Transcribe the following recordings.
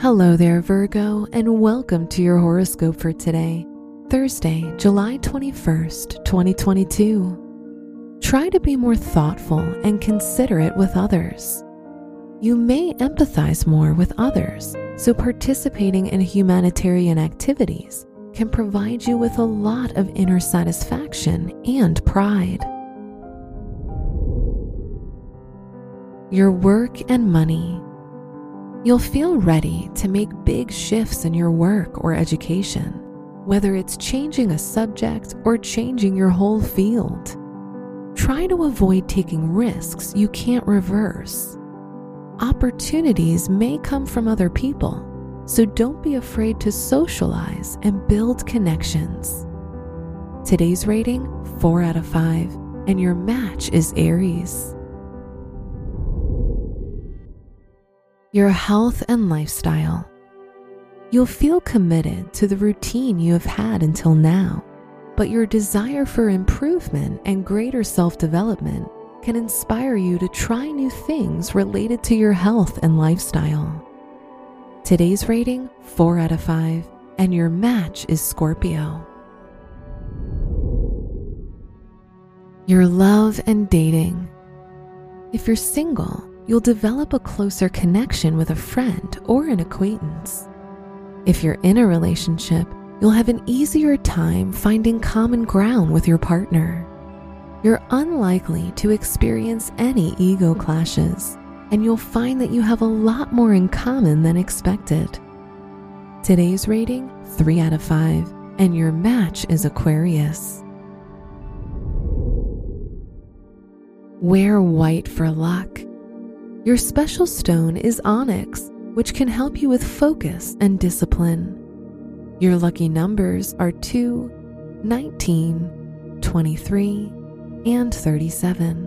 Hello there, Virgo, and welcome to your horoscope for today, Thursday, July 21st, 2022. Try to be more thoughtful and considerate with others. You may empathize more with others, so participating in humanitarian activities can provide you with a lot of inner satisfaction and pride. Your work and money. You'll feel ready to make big shifts in your work or education, whether it's changing a subject or changing your whole field. Try to avoid taking risks you can't reverse. Opportunities may come from other people, so don't be afraid to socialize and build connections. Today's rating 4 out of 5, and your match is Aries. Your health and lifestyle. You'll feel committed to the routine you have had until now, but your desire for improvement and greater self development can inspire you to try new things related to your health and lifestyle. Today's rating 4 out of 5, and your match is Scorpio. Your love and dating. If you're single, you'll develop a closer connection with a friend or an acquaintance. If you're in a relationship, you'll have an easier time finding common ground with your partner. You're unlikely to experience any ego clashes, and you'll find that you have a lot more in common than expected. Today's rating 3 out of 5, and your match is Aquarius. Wear white for luck. Your special stone is onyx, which can help you with focus and discipline. Your lucky numbers are 2, 19, 23, and 37.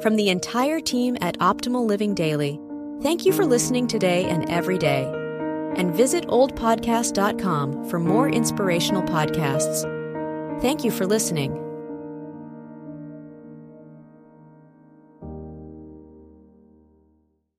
From the entire team at Optimal Living Daily, thank you for listening today and every day. And visit oldpodcast.com for more inspirational podcasts. Thank you for listening.